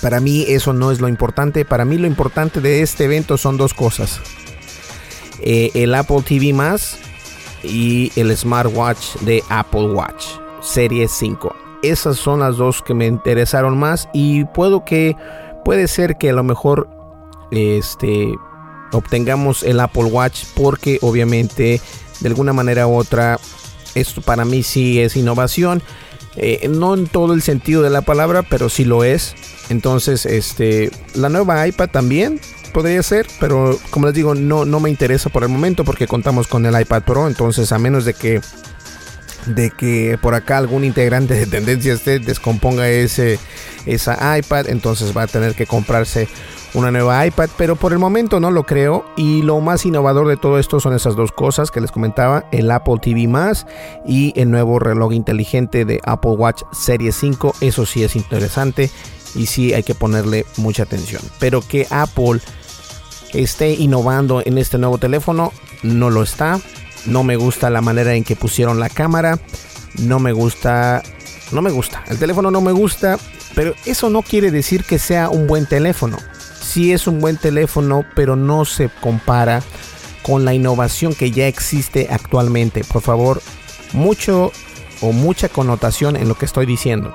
C: Para mí eso no es lo importante. Para mí lo importante de este evento son dos cosas. Eh, el Apple TV más y el smartwatch de Apple Watch Serie 5 esas son las dos que me interesaron más y puedo que puede ser que a lo mejor este obtengamos el Apple Watch porque obviamente de alguna manera u otra esto para mí sí es innovación. Eh, no en todo el sentido de la palabra pero sí lo es. Entonces este la nueva iPad también podría ser pero como les digo no no me interesa por el momento porque contamos con el iPad Pro. Entonces a menos de que de que por acá algún integrante de tendencia esté descomponga ese esa iPad, entonces va a tener que comprarse una nueva iPad, pero por el momento no lo creo y lo más innovador de todo esto son esas dos cosas que les comentaba, el Apple TV más y el nuevo reloj inteligente de Apple Watch Serie 5, eso sí es interesante y sí hay que ponerle mucha atención, pero que Apple esté innovando en este nuevo teléfono no lo está, no me gusta la manera en que pusieron la cámara, no me gusta no me gusta. El teléfono no me gusta. Pero eso no quiere decir que sea un buen teléfono. Sí es un buen teléfono, pero no se compara con la innovación que ya existe actualmente. Por favor, mucho o mucha connotación en lo que estoy diciendo.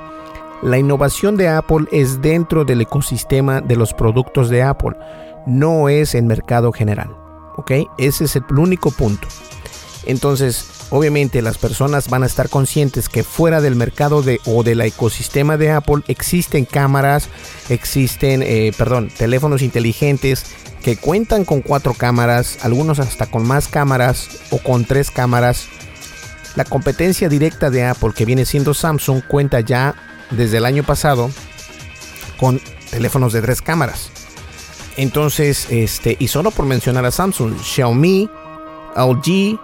C: La innovación de Apple es dentro del ecosistema de los productos de Apple, no es en mercado general. ¿Ok? Ese es el único punto. Entonces, obviamente las personas van a estar conscientes que fuera del mercado de, o del ecosistema de Apple existen cámaras, existen, eh, perdón, teléfonos inteligentes que cuentan con cuatro cámaras, algunos hasta con más cámaras o con tres cámaras. La competencia directa de Apple, que viene siendo Samsung, cuenta ya desde el año pasado con teléfonos de tres cámaras. Entonces, este, y solo por mencionar a Samsung, Xiaomi, LG,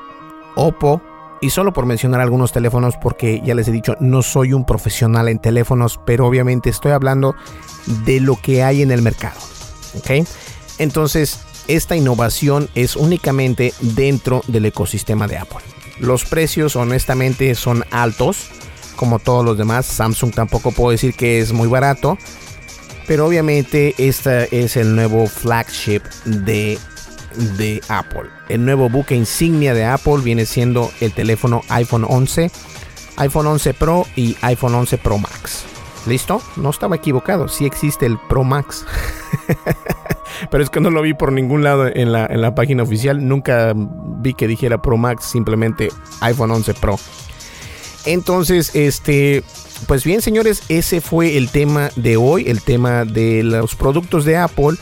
C: Oppo, y solo por mencionar algunos teléfonos, porque ya les he dicho, no soy un profesional en teléfonos, pero obviamente estoy hablando de lo que hay en el mercado. Entonces, esta innovación es únicamente dentro del ecosistema de Apple. Los precios honestamente son altos, como todos los demás. Samsung tampoco puedo decir que es muy barato, pero obviamente este es el nuevo flagship de de Apple. El nuevo buque insignia de Apple viene siendo el teléfono iPhone 11, iPhone 11 Pro y iPhone 11 Pro Max. ¿Listo? No estaba equivocado, sí existe el Pro Max. Pero es que no lo vi por ningún lado en la, en la página oficial. Nunca vi que dijera Pro Max, simplemente iPhone 11 Pro. Entonces, este, pues bien, señores, ese fue el tema de hoy, el tema de los productos de Apple.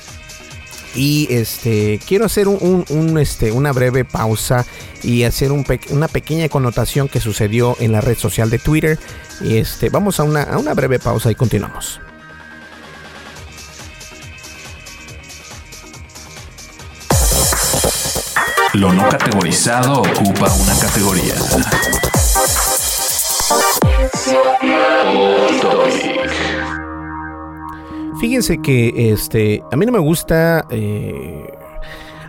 C: Y este quiero hacer un, este, una breve pausa y hacer una pequeña connotación que sucedió en la red social de Twitter. Y este, vamos a una, a una breve pausa y continuamos.
B: Lo no categorizado ocupa una categoría.
C: Fíjense que este, a mí no me gusta eh,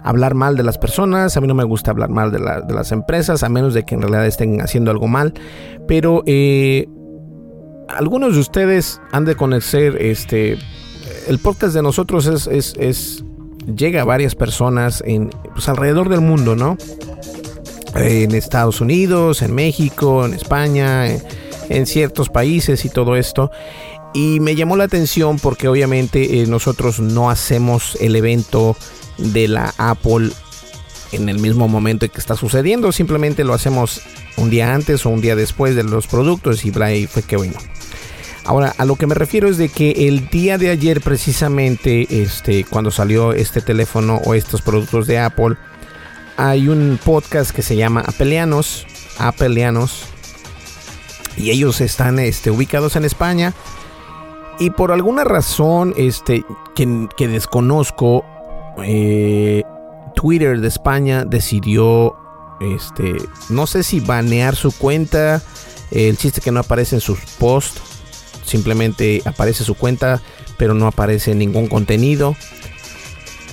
C: hablar mal de las personas, a mí no me gusta hablar mal de, las empresas, a menos de que en realidad estén haciendo algo mal. Pero eh, algunos de ustedes han de conocer este. El podcast de nosotros es, es, llega a varias personas en, pues, alrededor del mundo, ¿no? En Estados Unidos, en México, en España, en ciertos países y todo esto. Y me llamó la atención porque obviamente eh, nosotros no hacemos el evento de la Apple en el mismo momento en que está sucediendo, simplemente lo hacemos un día antes o un día después de los productos y Bray fue que bueno. Ahora, a lo que me refiero es de que el día de ayer precisamente, este, cuando salió este teléfono o estos productos de Apple, hay un podcast que se llama Apelianos, Apelianos, y ellos están este, ubicados en España y por alguna razón este, que, desconozco, eh, Twitter de España decidió, este, no sé si banear su cuenta. El chiste que no aparece en sus posts. Simplemente aparece su cuenta, pero no aparece ningún contenido.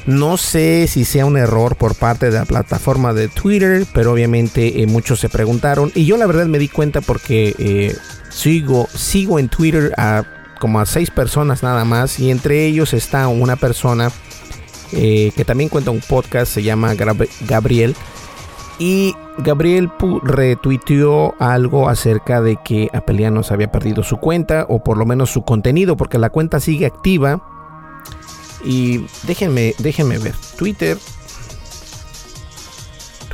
C: No sé si sea un error por parte de la plataforma de Twitter, pero obviamente eh, muchos se preguntaron. Y yo la verdad me di cuenta porque eh, sigo, sigo en Twitter a como a seis personas nada más y entre ellos está una persona eh, que también cuenta un podcast, se llama Gabriel. Y Gabriel retuiteó algo acerca de que Apelianos había perdido su cuenta o por lo menos su contenido porque la cuenta sigue activa. Y déjenme, déjenme ver. Twitter.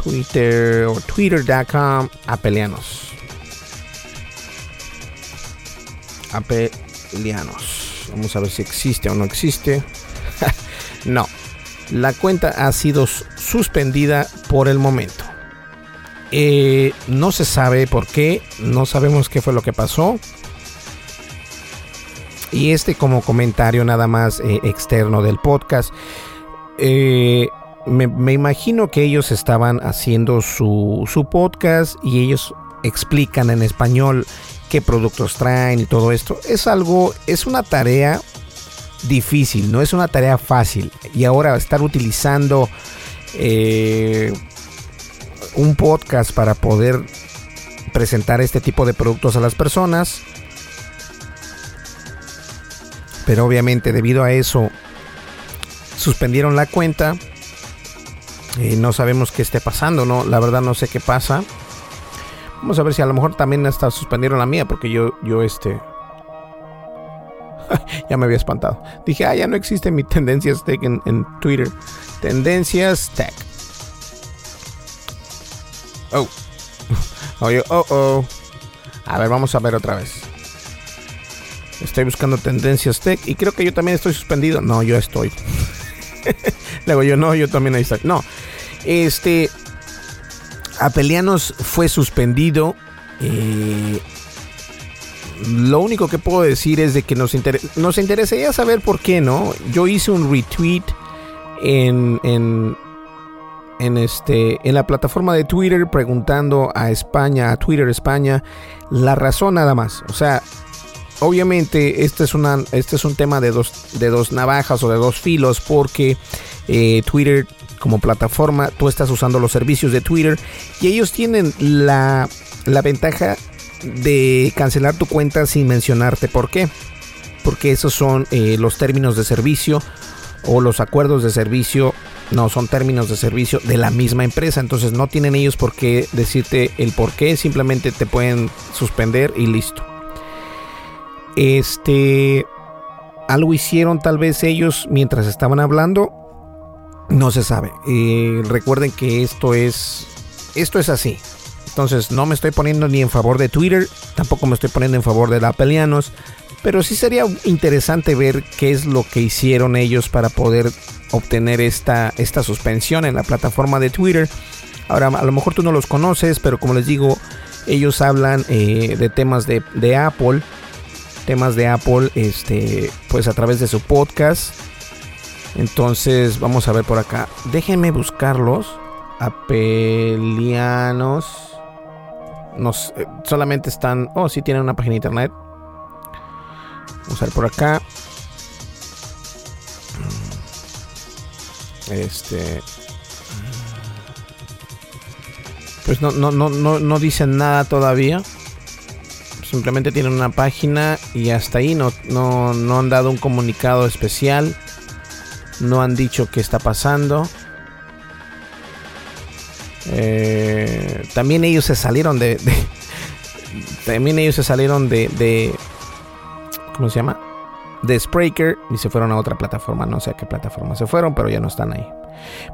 C: Twitter o twitter.com Apelianos. Vamos a ver si existe o no existe. no. La cuenta ha sido suspendida por el momento. Eh, no se sabe por qué. No sabemos qué fue lo que pasó. Y este como comentario nada más eh, externo del podcast. Eh, me, imagino que ellos estaban haciendo su, su podcast y ellos explican en español qué productos traen y todo esto. Es algo, es una tarea difícil, no es una tarea fácil. Y ahora estar utilizando eh, un podcast para poder presentar este tipo de productos a las personas. Pero obviamente debido a eso suspendieron la cuenta. Eh, no sabemos qué esté pasando, ¿no? La verdad no sé qué pasa. Vamos a ver si a lo mejor también hasta suspendieron la mía, porque yo, yo este. ya me había espantado. Dije, ah, ya no existe mi Tendencias Tech en, Twitter. Tendencias Tech. Oh. Oye, oh, oh. A ver, vamos a ver otra vez. Estoy buscando Tendencias Tech y creo que yo también estoy suspendido. No, yo estoy. Luego yo no, yo también ahí estoy. No. Este, Apelianos fue suspendido. Eh, lo único que puedo decir es de que nos, nos interesaría saber por qué, ¿no? Yo hice un retweet en, en, en, este, en la plataforma de Twitter preguntando a España, a Twitter España, la razón nada más. O sea, obviamente este es, una, este es un tema de dos, de dos navajas o de dos filos porque eh, Twitter como plataforma, tú estás usando los servicios de Twitter y ellos tienen la, ventaja de cancelar tu cuenta sin mencionarte por qué. Porque esos son eh, los términos de servicio o los acuerdos de servicio No, son términos de servicio de la misma empresa. Entonces no tienen ellos por qué decirte el por qué. Simplemente te pueden suspender y listo. Este. Algo hicieron tal vez ellos mientras estaban hablando. No se sabe. Eh, recuerden que esto es. Esto es así. Entonces no me estoy poniendo ni en favor de Twitter. Tampoco me estoy poniendo en favor de la Apelianos. Pero sí sería interesante ver qué es lo que hicieron ellos para poder obtener esta, esta suspensión en la plataforma de Twitter. Ahora, a lo mejor tú no los conoces, pero como les digo, ellos hablan eh, de temas de, de, Apple. Temas de Apple, este, pues a través de su podcast. Entonces, vamos a ver por acá. Déjenme buscarlos. Apelianos. Nos, eh, solamente están. Oh, sí, tienen una página de internet. Vamos a ver por acá. Este. Pues no, no, no, no, no dicen nada todavía. Simplemente tienen una página y hasta ahí no, no, no han dado un comunicado especial. No han dicho qué está pasando. Eh, también ellos se salieron de, También ellos se salieron de, de. ¿Cómo se llama? de Spreaker y se fueron a otra plataforma. No sé a qué plataforma se fueron, pero ya no están ahí.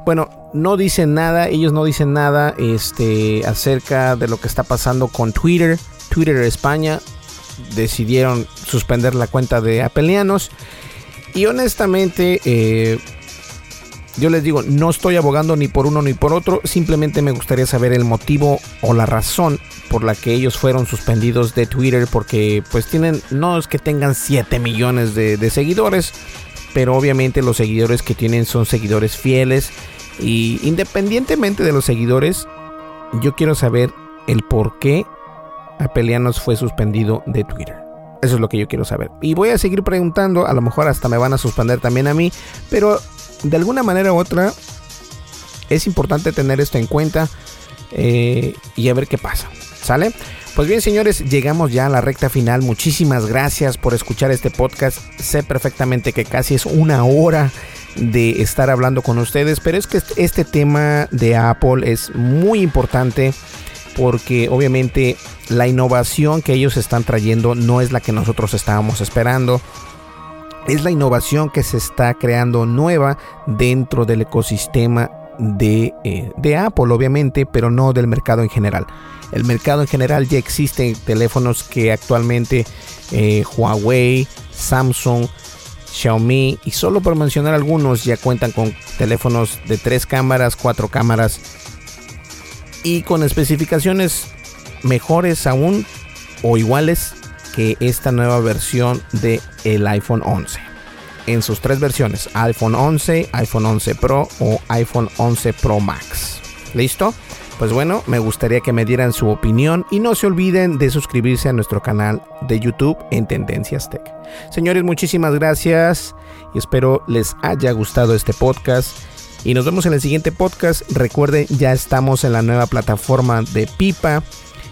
C: Bueno, no dicen nada, ellos no dicen nada este, acerca de lo que está pasando con Twitter. Twitter España decidieron suspender la cuenta de Apelianos. Y honestamente, eh, yo les digo, no estoy abogando ni por uno ni por otro, simplemente me gustaría saber el motivo o la razón por la que ellos fueron suspendidos de Twitter porque pues tienen, no es que tengan 7 millones de, seguidores, pero obviamente los seguidores que tienen son seguidores fieles y independientemente de los seguidores, yo quiero saber el por qué Apelianos fue suspendido de Twitter. Eso es lo que yo quiero saber. Y voy a seguir preguntando, a lo mejor hasta me van a suspender también a mí, pero de alguna manera u otra es importante tener esto en cuenta eh, y a ver qué pasa. ¿Sale? Pues bien, señores, llegamos ya a la recta final. Muchísimas gracias por escuchar este podcast. Sé perfectamente que casi es una hora de estar hablando con ustedes, pero es que este tema de Apple es muy importante porque obviamente la innovación que ellos están trayendo no es la que nosotros estábamos esperando es la innovación que se está creando nueva dentro del ecosistema de, eh, de, Apple, obviamente, pero no del mercado en general. El mercado en general ya existen teléfonos que actualmente eh, Huawei, Samsung, Xiaomi y solo por mencionar algunos ya cuentan con teléfonos de tres cámaras, cuatro cámaras y con especificaciones mejores aún o iguales que esta nueva versión de el iPhone 11 en sus tres versiones iPhone 11, iPhone 11 Pro o iPhone 11 Pro Max. ¿Listo? Pues bueno, me gustaría que me dieran su opinión y no se olviden de suscribirse a nuestro canal de YouTube en Tendencias Tech. Señores, muchísimas gracias y espero les haya gustado este podcast. Y nos vemos en el siguiente podcast. Recuerden, ya estamos en la nueva plataforma de Pipa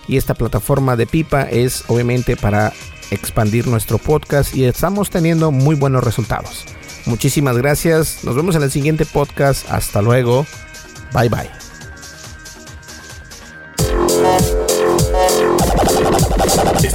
C: y esta plataforma de Pipa es obviamente para expandir nuestro podcast y estamos teniendo muy buenos resultados. Muchísimas gracias. Nos vemos en el siguiente podcast. Hasta luego. Bye bye.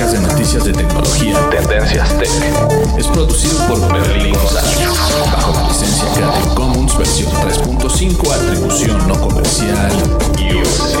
B: Podcast de noticias de tecnología Tendencias Tech es producido por Berlín González bajo la licencia Creative Commons versión 3.5 atribución no comercial USA.